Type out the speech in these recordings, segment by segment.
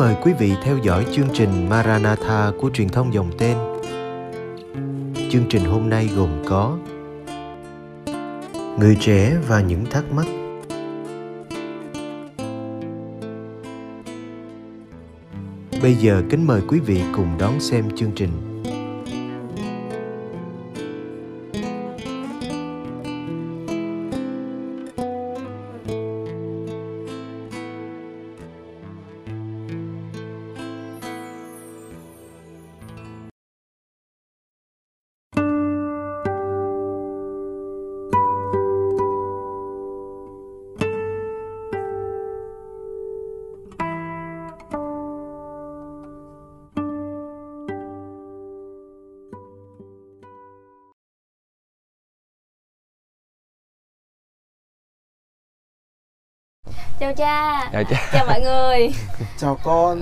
Mời quý vị theo dõi chương trình Maranatha của truyền thông dòng tên. Chương trình hôm nay gồm có Người trẻ và những thắc mắc Bây giờ kính mời quý vị cùng đón xem chương trình. chào cha chào cha chào mọi người chào con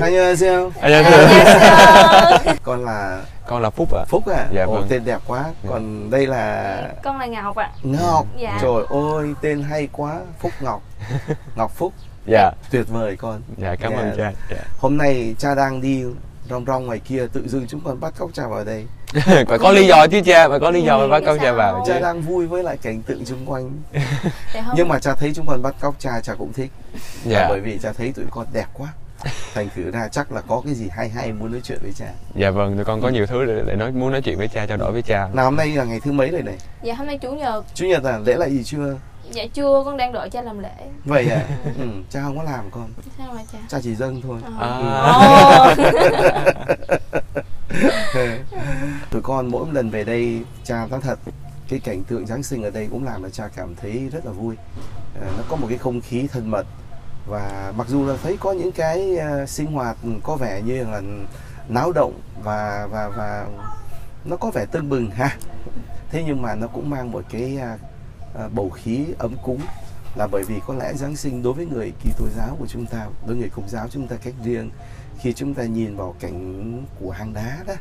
안녕하세요 안녕하세요 con là con là phúc ạ à? phúc à dạ Ồ, vâng tên đẹp quá dạ. còn đây là con là ngọc ạ à. ngọc dạ. trời ơi tên hay quá phúc ngọc ngọc phúc dạ tuyệt vời con dạ cảm dạ. ơn cha dạ. hôm nay cha đang đi rong rong ngoài kia tự dưng chúng con bắt cóc cha vào đây. Phải có lý do chứ cha phải có lý do Ừ, bắt cóc cha sao? vào chứ. cha đang vui với lại cảnh tượng xung quanh. Nhưng mà cha thấy chúng con bắt cóc cha cha cũng thích. Là dạ bởi vì cha thấy tụi con đẹp quá. Thành thử ra chắc là có cái gì hay hay muốn nói chuyện với cha. Dạ vâng tụi con có nhiều thứ để, để nói muốn nói chuyện với cha trao đổi với cha. Nào hôm nay là ngày thứ mấy rồi này? Dạ hôm nay chủ nhật. Chủ nhật là lễ lại gì chưa dạ chưa con đang đợi cha làm lễ. Vậy à? Ừ, cha không có làm con. Sao mà cha? Cha chỉ dâng thôi. Ờ. À. Ồ. tụi con mỗi lần về đây cha nói thật cái cảnh tượng giáng sinh ở đây cũng làm cho cha cảm thấy rất là vui. Ờ, nó có một cái không khí thân mật. Và mặc dù là thấy có những cái ờ, sinh hoạt có vẻ như là náo động và và và nó có vẻ tưng bừng ha. Thế nhưng mà nó cũng mang một cái à, à, bầu khí ấm cúng là bởi vì có lẽ Giáng sinh đối với người Kỳ Tô giáo của chúng ta, đối với người Công giáo chúng ta cách riêng khi chúng ta nhìn vào cảnh của hang đá đó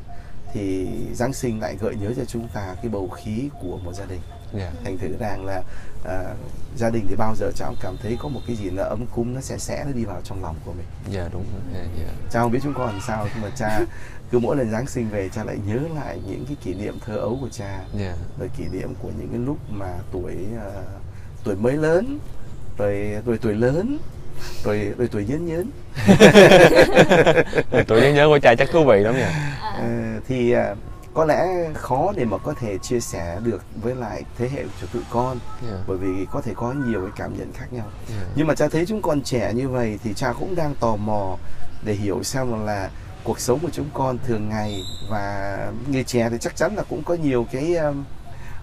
thì Giáng sinh lại gợi nhớ cho chúng ta cái bầu khí của một gia đình dạ. Thành thử rằng là à, gia đình thì bao giờ cháu cảm thấy có một cái gì nó ấm cúng nó sẽ sẽ nó đi vào trong lòng của mình. dạ đúng rồi. Dạ, dạ. Cha không biết chúng con làm sao nhưng mà cha cứ mỗi lần Giáng sinh về cha lại nhớ lại những cái kỷ niệm thơ ấu của cha. Dạ. Rồi kỷ niệm của những cái lúc mà tuổi à, tuổi mới lớn rồi rồi tuổi lớn rồi rồi tuổi nhớn nhớn tụi nhớ nhớ của cha chắc thú vị lắm nha. À, Ờ, thì à, có lẽ khó để mà có thể chia sẻ được với lại thế hệ của tụi con dạ bởi vì có thể có nhiều cái cảm nhận khác nhau. Dạ nhưng mà cha thấy chúng con trẻ như vậy thì cha cũng đang tò mò để hiểu xem là cuộc sống của chúng con thường ngày và người trẻ thì chắc chắn là cũng có nhiều cái um,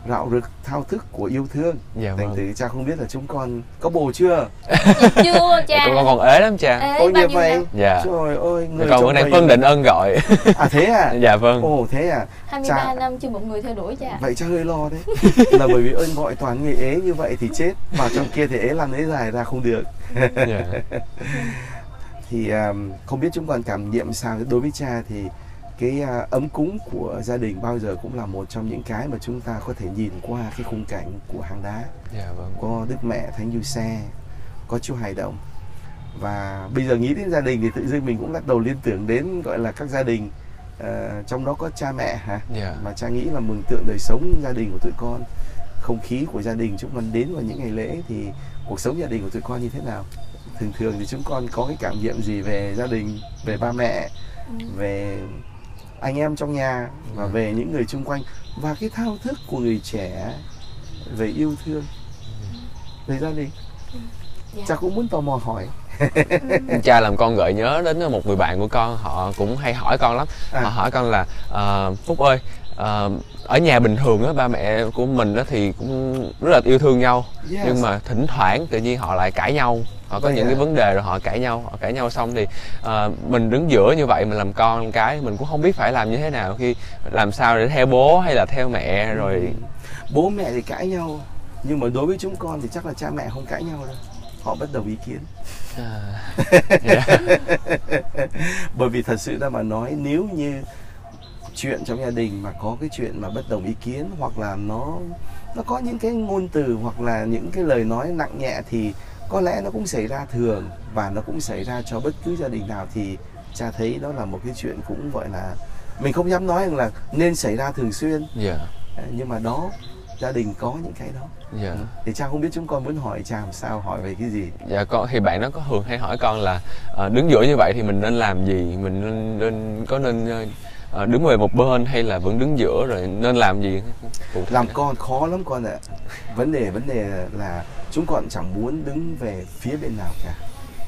rạo rực thao thức của yêu thương. Dạ thành vâng. thử cha không biết là chúng con có bồ chưa? Dạ chưa cha. tụi con còn ế lắm cha. Ê, ôi nhiêu vậy? năm? dạ. Trời ơi người con đang mình- phân định ân gọi. À thế à? Dạ vâng. Ồ thế à? 23 Cha- năm chưa một người theo đuổi cha. Vậy cha hơi lo đấy. Là bởi vì ơn gọi toàn người ế như vậy thì chết vào trong kia thì ế làm ế dài ra không được. Dạ. Thì um, không biết chúng con cảm nghiệm sao. Đối với cha thì cái uh, ấm cúng của gia đình bao giờ cũng là một trong những cái mà chúng ta có thể nhìn qua cái khung cảnh của hang đá. Dạ vâng. Có đức mẹ thánh du xe có chú hài đồng và bây giờ nghĩ đến gia đình thì tự dưng mình cũng bắt đầu liên tưởng đến gọi là các gia đình Ờ, trong đó có cha mẹ hả? Dạ. Mà cha nghĩ là mừng tượng đời sống gia đình của tụi con không khí của gia đình chúng con đến vào những ngày lễ thì cuộc sống gia đình của tụi con như thế nào? Thường thường thì chúng con có cái cảm nghiệm gì về gia đình về ba mẹ Ừ. về anh em trong nhà và về những người xung quanh và cái thao thức của người trẻ về yêu thương về gia đình Dạ. cha cũng muốn tò mò hỏi cha làm con gợi nhớ đến một người bạn của con họ cũng hay hỏi con lắm À. họ hỏi con là "Ờ, phúc ơi ờ, ở nhà bình thường á ba mẹ của mình á thì cũng rất là yêu thương nhau Yes. nhưng mà thỉnh thoảng tự nhiên họ lại cãi nhau họ có Vậy những à? cái vấn đề rồi họ cãi nhau họ cãi nhau xong thì ờ, mình đứng giữa như vậy mình làm con làm cái mình cũng không biết phải làm như thế nào khi làm sao để theo bố hay là theo mẹ rồi bố mẹ thì cãi nhau nhưng mà đối với chúng con thì chắc là cha mẹ không cãi nhau đâu họ bất đồng ý kiến à, dạ. bởi vì thật sự ra mà nói nếu như chuyện trong gia đình mà có cái chuyện mà bất đồng ý kiến hoặc là nó nó có những cái ngôn từ hoặc là những cái lời nói nặng nhẹ thì có lẽ nó cũng xảy ra thường và nó cũng xảy ra cho bất cứ gia đình nào thì cha thấy đó là một cái chuyện cũng gọi là mình không dám nói rằng là nên xảy ra thường xuyên. Dạ. Ờ, nhưng mà đó gia đình có những cái đó. Dạ. Thì cha không biết chúng con muốn hỏi cha làm sao hỏi về cái gì? Dạ con thì bạn nó có thường hay hỏi con là ờ, đứng giữa như vậy thì mình nên làm gì? Mình nên, nên có nên ờ, đứng về một bên hay là vẫn đứng giữa rồi nên làm gì? Làm là- con khó lắm con ạ. Vấn đề vấn đề là chúng con chẳng muốn đứng về phía bên nào cả.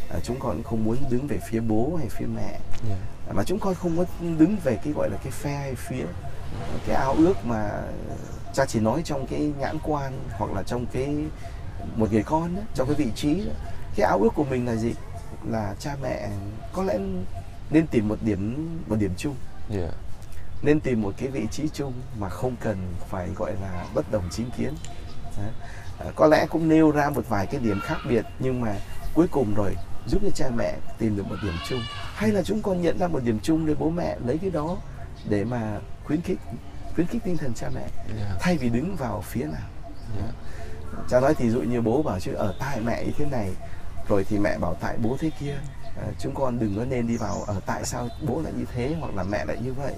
À, chúng con không muốn đứng về phía bố hay phía mẹ. Dạ. mà chúng con không muốn đứng về cái gọi là cái phe hay phía. Cái ao ước mà cha chỉ nói trong cái nhãn quan hoặc là trong cái một người con đó, trong cái vị trí đó. cái ao ước của mình là gì? Là cha mẹ có lẽ nên tìm một điểm một điểm chung dạ nên tìm một cái vị trí chung mà không cần phải gọi là bất đồng chính kiến. Đấy. À, có lẽ cũng nêu ra một vài cái điểm khác biệt nhưng mà cuối cùng rồi giúp cho cha mẹ tìm được một điểm chung. Hay là chúng con nhận ra một điểm chung để bố mẹ lấy cái đó để mà khuyến khích khuyến khích tinh thần cha mẹ dạ thay vì đứng vào phía nào. Dạ cha nói thì dụ như bố bảo chứ ở tại mẹ như thế này rồi thì mẹ bảo tại bố thế kia chúng con đừng có nên đi vào ở tại sao bố lại như thế hoặc là mẹ lại như vậy.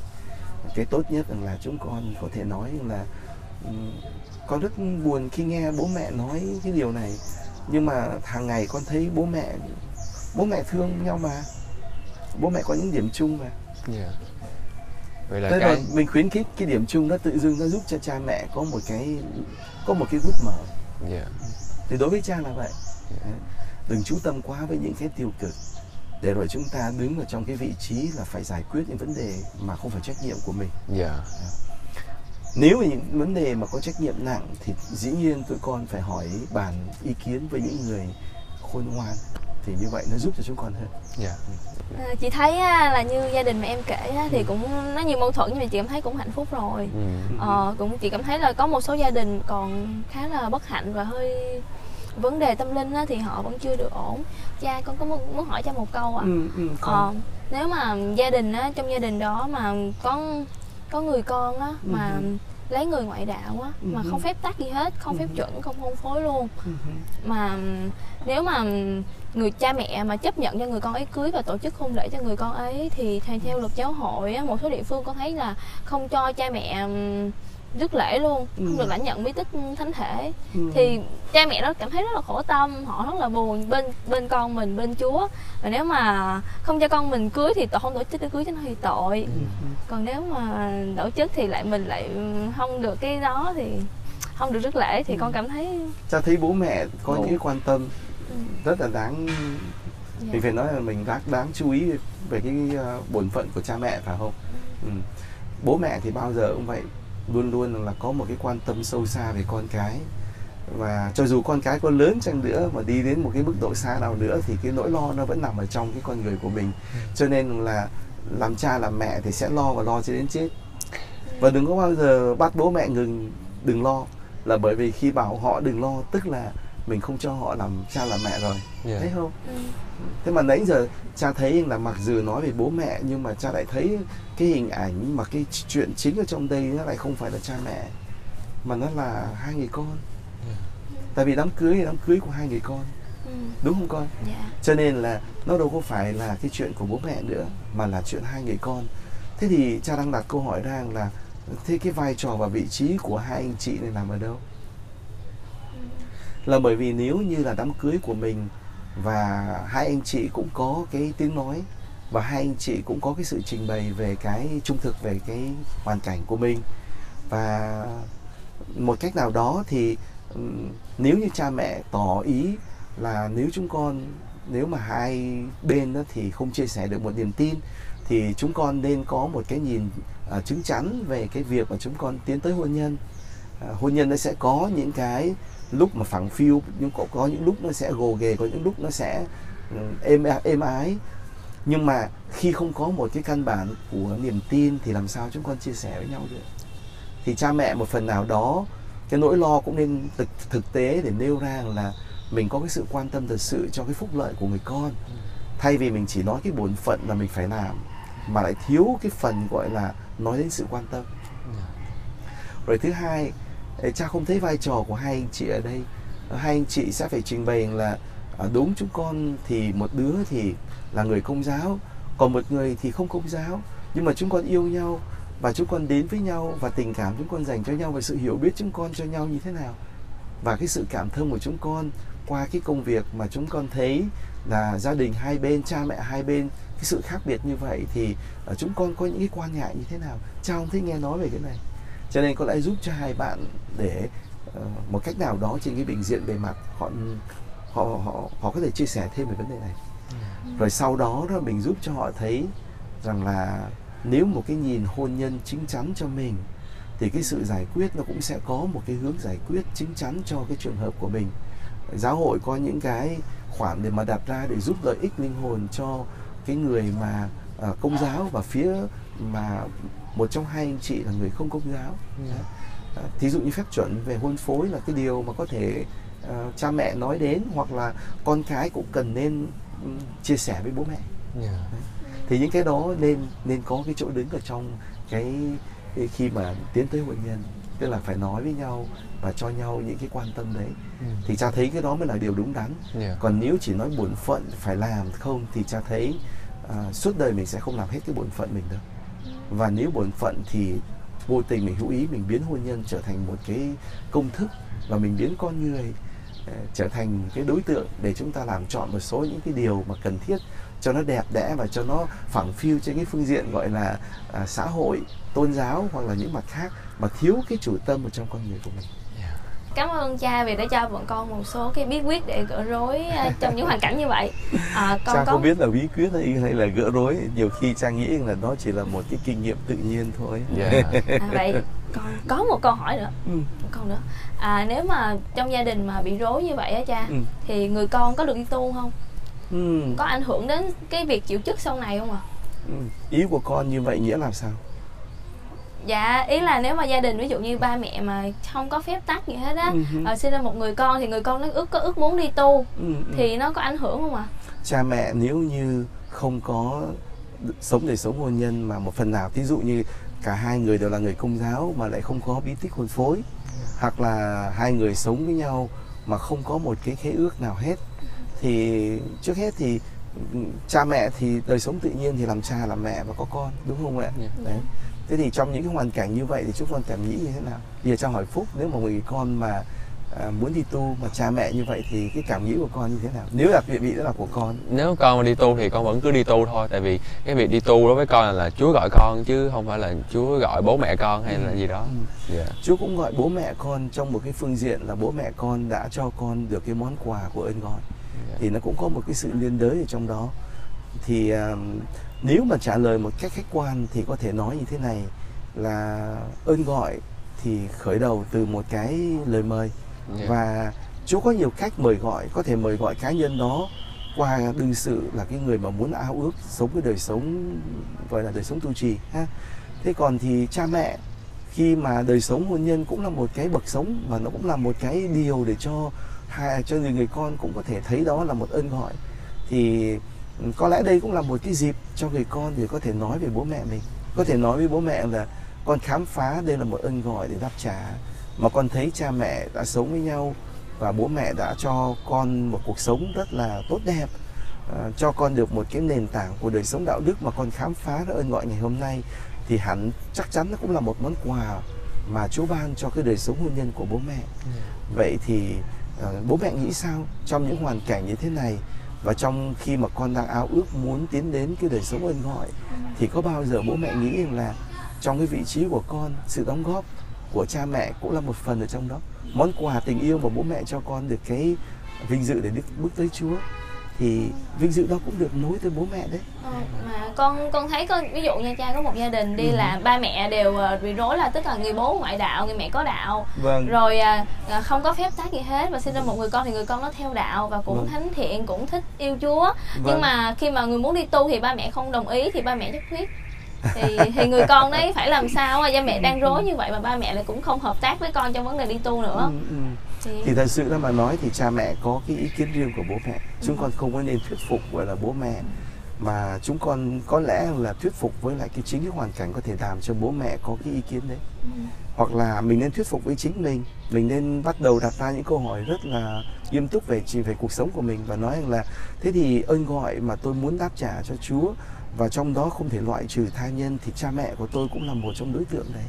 Cái tốt nhất là chúng con có thể nói là ừm, con rất buồn khi nghe bố mẹ nói cái điều này. Nhưng mà hàng ngày con thấy bố mẹ bố mẹ thương nhau mà. Bố mẹ có những điểm chung mà. Dạ vậy là Thế cái mình khuyến khích cái điểm chung đó tự dưng nó giúp cho cha mẹ có một cái có một cái gút mở. Dạ thì đối với cha là vậy. Đấy. đừng chú tâm quá với những cái tiêu cực để rồi chúng ta đứng ở trong cái vị trí là phải giải quyết những vấn đề mà không phải trách nhiệm của mình. Dạ. Nếu mà những vấn đề mà có trách nhiệm nặng thì dĩ nhiên tụi con phải hỏi bàn ý kiến với những người khôn ngoan. Thì như vậy nó giúp cho chúng con hơn. Dạ. À, chị thấy á, là như gia đình mà em kể á, thì cũng nó nhiều mâu thuẫn nhưng mà chị cảm thấy cũng hạnh phúc rồi. Ừ. ờ, cũng chị cảm thấy là có một số gia đình còn khá là bất hạnh và hơi vấn đề tâm linh á, thì họ vẫn chưa được ổn cha con có muốn, muốn hỏi cha một câu ạ ừ, ừ, Ờ, nếu mà gia đình á trong gia đình đó mà có có người con á mà Ừ. lấy người ngoại đạo á mà Ừ. không phép tắc gì hết không phép Ừ. chuẩn không hôn phối luôn ừ, mà nếu mà người cha mẹ mà chấp nhận cho người con ấy cưới và tổ chức hôn lễ cho người con ấy thì theo, theo luật giáo hội á, một số địa phương con thấy là không cho cha mẹ rước lễ luôn Ừ. không được lãnh nhận bí tích thánh thể ừ. thì cha mẹ đó cảm thấy rất là khổ tâm họ rất là buồn bên bên con mình bên chúa và nếu mà không cho con mình cưới thì tội không tổ chức đám cưới cho nó thì tội Ừ, ừ. còn nếu mà tổ chức thì lại mình lại không được cái đó thì không được rước lễ thì Ừ. con cảm thấy cha thấy bố mẹ có Ồ. những cái quan tâm ừ, rất là đáng dạ. mình phải nói là mình đáng đáng chú ý về cái uh, bổn phận của cha mẹ phải không ừ. bố mẹ thì bao giờ cũng vậy luôn luôn là có một cái quan tâm sâu xa về con cái. Và cho dù con cái có lớn chăng nữa mà đi đến một cái mức độ xa nào nữa thì cái nỗi lo nó vẫn nằm ở trong cái con người của mình. Cho nên là làm cha làm mẹ thì sẽ lo và lo cho đến chết. Và đừng có bao giờ bắt bố mẹ ngừng đừng lo. Là bởi vì khi bảo họ đừng lo tức là mình không cho họ làm cha làm mẹ rồi. Dạ thấy không? Ừ. thế mà nãy giờ cha thấy là mặc dù nói về bố mẹ nhưng mà cha lại thấy cái hình ảnh mà cái chuyện chính ở trong đây nó lại không phải là cha mẹ mà nó là hai người con. Tại vì đám cưới là đám cưới của hai người con. Ừ. đúng không con? Dạ. Cho nên là nó đâu có phải là cái chuyện của bố mẹ nữa mà là chuyện hai người con. Thế thì cha đang đặt câu hỏi rằng là thế cái vai trò và vị trí của hai anh chị này nằm ở đâu là bởi vì nếu như là đám cưới của mình và hai anh chị cũng có cái tiếng nói và hai anh chị cũng có cái sự trình bày về cái trung thực về cái hoàn cảnh của mình và một cách nào đó thì nếu như cha mẹ tỏ ý là nếu chúng con nếu mà hai bên đó thì không chia sẻ được một niềm tin thì chúng con nên có một cái nhìn à, uh, chứng chắn về cái việc mà chúng con tiến tới hôn nhân. Uh, hôn nhân nó sẽ có những cái lúc mà phẳng phiu nhưng có, có những lúc nó sẽ gồ ghề có những lúc nó sẽ ừ, êm êm ái. Nhưng mà khi không có một cái căn bản của niềm tin thì làm sao chúng con chia sẻ với nhau được? Thì cha mẹ một phần nào đó cái nỗi lo cũng nên thực, thực tế để nêu ra là mình có cái sự quan tâm thật sự cho cái phúc lợi của người con. Thay vì mình chỉ nói cái bổn phận là mình phải làm mà lại thiếu cái phần gọi là nói đến sự quan tâm. Rồi thứ hai cha không thấy vai trò của hai anh chị ở đây. Hai anh chị sẽ phải trình bày là à, đúng chúng con thì một đứa thì là người công giáo, còn một người thì không công giáo. Nhưng mà chúng con yêu nhau và chúng con đến với nhau và tình cảm chúng con dành cho nhau và sự hiểu biết chúng con cho nhau như thế nào. Và cái sự cảm thông của chúng con qua cái công việc mà chúng con thấy là gia đình hai bên, cha mẹ hai bên, cái sự khác biệt như vậy thì à, chúng con có những cái quan ngại như thế nào? Cha không thích nghe nói về cái này cho nên con đã giúp cho hai bạn để uh, một cách nào đó trên cái bình diện bề mặt họ họ họ họ có thể chia sẻ thêm về vấn đề này. Rồi sau đó đó mình giúp cho họ thấy rằng là nếu một cái nhìn hôn nhân chính chắn cho mình thì cái sự giải quyết nó cũng sẽ có một cái hướng giải quyết chính chắn cho cái trường hợp của mình. Giáo hội có những cái khoản để mà đặt ra để giúp lợi ích linh hồn cho cái người mà uh, công giáo và phía mà một trong hai anh chị là người không công giáo yeah. uh, thí dụ như phép chuẩn về hôn phối là cái điều mà có thể uh, cha mẹ nói đến hoặc là con cái cũng cần nên um, chia sẻ với bố mẹ yeah. thì những cái đó nên nên có cái chỗ đứng ở trong cái khi mà tiến tới hôn nhân tức là phải nói với nhau và cho nhau những cái quan tâm đấy ừ. thì cha thấy cái đó mới là điều đúng đắn yeah. còn nếu chỉ nói bổn phận phải làm không thì cha thấy uh, suốt đời mình sẽ không làm hết cái bổn phận mình đâu và nếu bổn phận thì vô tình mình hữu ý mình biến hôn nhân trở thành một cái công thức và mình biến con người ờ, trở thành cái đối tượng để chúng ta làm chọn một số những cái điều mà cần thiết cho nó đẹp đẽ và cho nó phẳng phiu trên cái phương diện gọi là à, xã hội tôn giáo hoặc là những mặt khác mà thiếu cái chủ tâm ở trong con người của mình cảm ơn cha vì đã cho bọn con một số cái bí quyết để gỡ rối à, trong những hoàn cảnh như vậy à, con cha có... không biết là bí quyết hay, hay là gỡ rối nhiều khi cha nghĩ là nó chỉ là một cái kinh nghiệm tự nhiên thôi yeah. à, vậy con có một câu hỏi nữa ừ. một câu nữa à, nếu mà trong gia đình mà bị rối như vậy á cha ừ. thì người con có được đi tu không ừ. có ảnh hưởng đến cái việc chịu chức sau này không ạ à? ừ. ý của con như vậy nghĩa là sao dạ ý là nếu mà gia đình ví dụ như ba mẹ mà không có phép tắc gì hết á uh-huh. sinh ra một người con thì người con nó ước có ước muốn đi tu uh-huh. thì nó có ảnh hưởng không ạ à? cha mẹ nếu như không có sống để sống hôn nhân mà một phần nào ví dụ như cả hai người đều là người công giáo mà lại không có bí tích hôn phối hoặc là hai người sống với nhau mà không có một cái khế ước nào hết thì trước hết thì cha mẹ thì đời sống tự nhiên thì làm cha làm mẹ và có con đúng không ạ yeah. đấy thế thì trong những cái hoàn cảnh như vậy thì chúng con cảm nghĩ như thế nào bây giờ cho hỏi phúc nếu mà người con mà à, muốn đi tu mà cha mẹ như vậy thì cái cảm nghĩ của con như thế nào nếu là vị vị đó là của con nếu con mà đi tu thì con vẫn cứ đi tu thôi tại vì cái việc đi tu đối với con là, là chúa gọi con chứ không phải là chúa gọi bố mẹ con hay ừ. là gì đó ừ. yeah. Dạ. chúa cũng gọi bố mẹ con trong một cái phương diện là bố mẹ con đã cho con được cái món quà của ơn gọi yeah. thì nó cũng có một cái sự liên đới ở trong đó thì uh, nếu mà trả lời một cách khách quan thì có thể nói như thế này là ơn gọi thì khởi đầu từ một cái lời mời yeah. và Chúa có nhiều cách mời gọi có thể mời gọi cá nhân đó qua đương sự là cái người mà muốn ao ước sống cái đời sống gọi là đời sống tu trì ha thế còn thì cha mẹ khi mà đời sống hôn nhân cũng là một cái bậc sống và nó cũng là một cái điều để cho hai cho người người con cũng có thể thấy đó là một ơn gọi thì có lẽ đây cũng là một cái dịp cho người con để có thể nói về bố mẹ mình có thể nói với bố mẹ là con khám phá đây là một ơn gọi để đáp trả mà con thấy cha mẹ đã sống với nhau và bố mẹ đã cho con một cuộc sống rất là tốt đẹp uh, cho con được một cái nền tảng của đời sống đạo đức mà con khám phá ra ơn gọi ngày hôm nay thì hẳn chắc chắn nó cũng là một món quà mà Chúa ban cho cái đời sống hôn nhân của bố mẹ. Ừ. Vậy thì uh, bố mẹ nghĩ sao trong những hoàn cảnh như thế này và trong khi mà con đang ao ước muốn tiến đến cái đời sống ơn gọi thì có bao giờ bố mẹ nghĩ rằng là trong cái vị trí của con, sự đóng góp của cha mẹ cũng là một phần ở trong đó? Món quà tình yêu mà bố mẹ cho con được cái vinh dự để bước tới Chúa thì vinh dự đó cũng được nối tới bố mẹ đấy ờ, mà con con thấy có ví dụ như cha có một gia đình đi ừ. là ba mẹ đều bị rối là tức là người bố ngoại đạo người mẹ có đạo vâng. rồi uh, không có phép tắc gì hết và sinh ra một người con thì người con nó theo đạo và cũng vâng. thánh thiện cũng thích yêu chúa vâng. nhưng mà khi mà người muốn đi tu thì ba mẹ không đồng ý thì ba mẹ nhất quyết thì thì người con đấy phải làm sao mà cha mẹ đang rối như vậy mà ba mẹ lại cũng không hợp tác với con trong vấn đề đi tu nữa ừ, ừ thì... thật sự ra mà nói thì cha mẹ có cái ý kiến riêng của bố mẹ. Chúng ừ. con không có nên thuyết phục gọi là bố mẹ mà chúng con có lẽ là thuyết phục với lại cái chính cái hoàn cảnh có thể làm cho bố mẹ có cái ý kiến đấy. Ừ. hoặc là mình nên thuyết phục với chính mình mình nên bắt đầu đặt ra những câu hỏi rất là nghiêm túc về về cuộc sống của mình và nói rằng là thế thì ơn gọi mà tôi muốn đáp trả cho Chúa và trong đó không thể loại trừ tha nhân thì cha mẹ của tôi cũng là một trong đối tượng đấy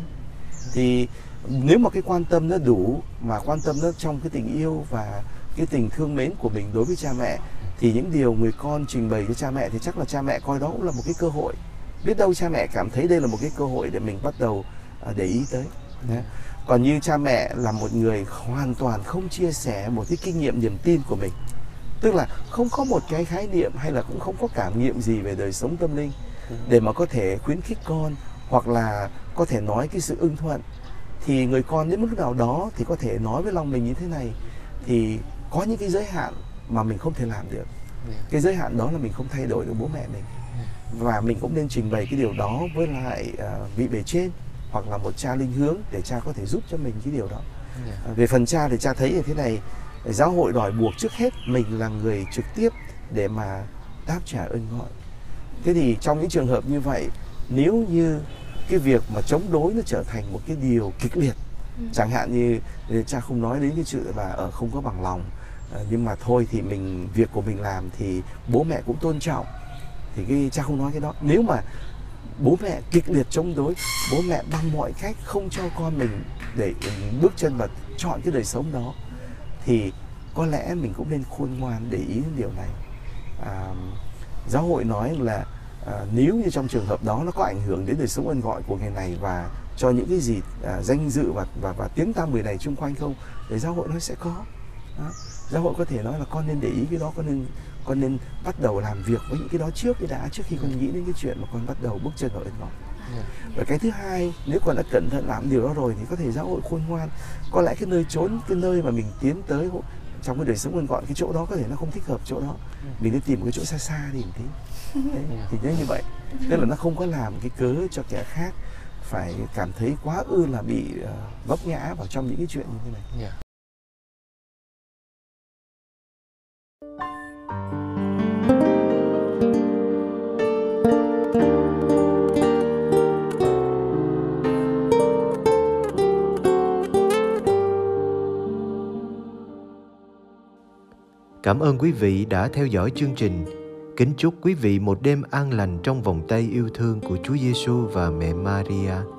thì nếu mà cái quan tâm nó đủ mà quan tâm nó trong cái tình yêu và cái tình thương mến của mình đối với cha mẹ thì những điều người con trình bày cho cha mẹ thì chắc là cha mẹ coi đó cũng là một cái cơ hội. Biết đâu cha mẹ cảm thấy đây là một cái cơ hội để mình bắt đầu à, để ý tới còn như cha mẹ là một người hoàn toàn không chia sẻ một cái kinh nghiệm niềm tin của mình. Tức là không có một cái khái niệm hay là cũng không có cảm nghiệm gì về đời sống tâm linh để mà có thể khuyến khích con hoặc là có thể nói cái sự ưng thuận. Thì người con đến mức nào đó thì có thể nói với lòng mình như thế này thì có những cái giới hạn mà mình không thể làm được. Cái giới hạn đó là mình không thay đổi được bố mẹ mình. Và mình cũng nên trình bày cái điều đó với lại uh, vị bề trên hoặc là một cha linh hướng để cha có thể giúp cho mình cái điều đó. À, về phần cha thì cha thấy như thế này giáo hội đòi buộc trước hết mình là người trực tiếp để mà đáp trả ơn gọi. Thế thì trong những trường hợp như vậy nếu như cái việc mà chống đối nó trở thành một cái điều kịch liệt. Ừ. chẳng hạn như cha không nói đến cái chuyện là ở không có bằng lòng à, nhưng mà thôi thì mình việc của mình làm thì bố mẹ cũng tôn trọng. Thì cái cha không nói cái đó. Nếu mà bố mẹ kịch liệt chống đối bố mẹ bằng mọi cách không cho con mình để bước chân vào chọn cái đời sống đó thì có lẽ mình cũng nên khôn ngoan để ý đến điều này. À, giáo hội nói là à, nếu như trong trường hợp đó nó có ảnh hưởng đến đời sống ân gọi của ngày này và cho những cái gì à, danh dự và và và tiếng tăm người này chung quanh không thì giáo hội nó sẽ có. Đó. giáo hội có thể nói là con nên để ý cái đó con nên con nên bắt đầu làm việc với những cái đó trước cái đã trước khi con nghĩ đến cái chuyện mà con bắt đầu bước chân vào ân gọi. Và cái thứ hai nếu con đã cẩn thận làm điều đó rồi thì có thể giáo hội khôn ngoan. Có lẽ cái nơi trốn cái nơi mà mình tiến tới trong cái đời sống ân gọi cái chỗ đó có thể nó không thích hợp chỗ đó. Mình nên tìm một cái chỗ xa xa đi một tí thì nhớ như vậy tức là nó không có làm cái cớ cho kẻ khác phải cảm thấy quá ư là bị uh, vấp ngã vào trong những cái chuyện như thế này. Yeah. Cảm ơn quý vị đã theo dõi chương trình. Kính chúc quý vị một đêm an lành trong vòng tay yêu thương của Chúa Giêsu và mẹ Maria.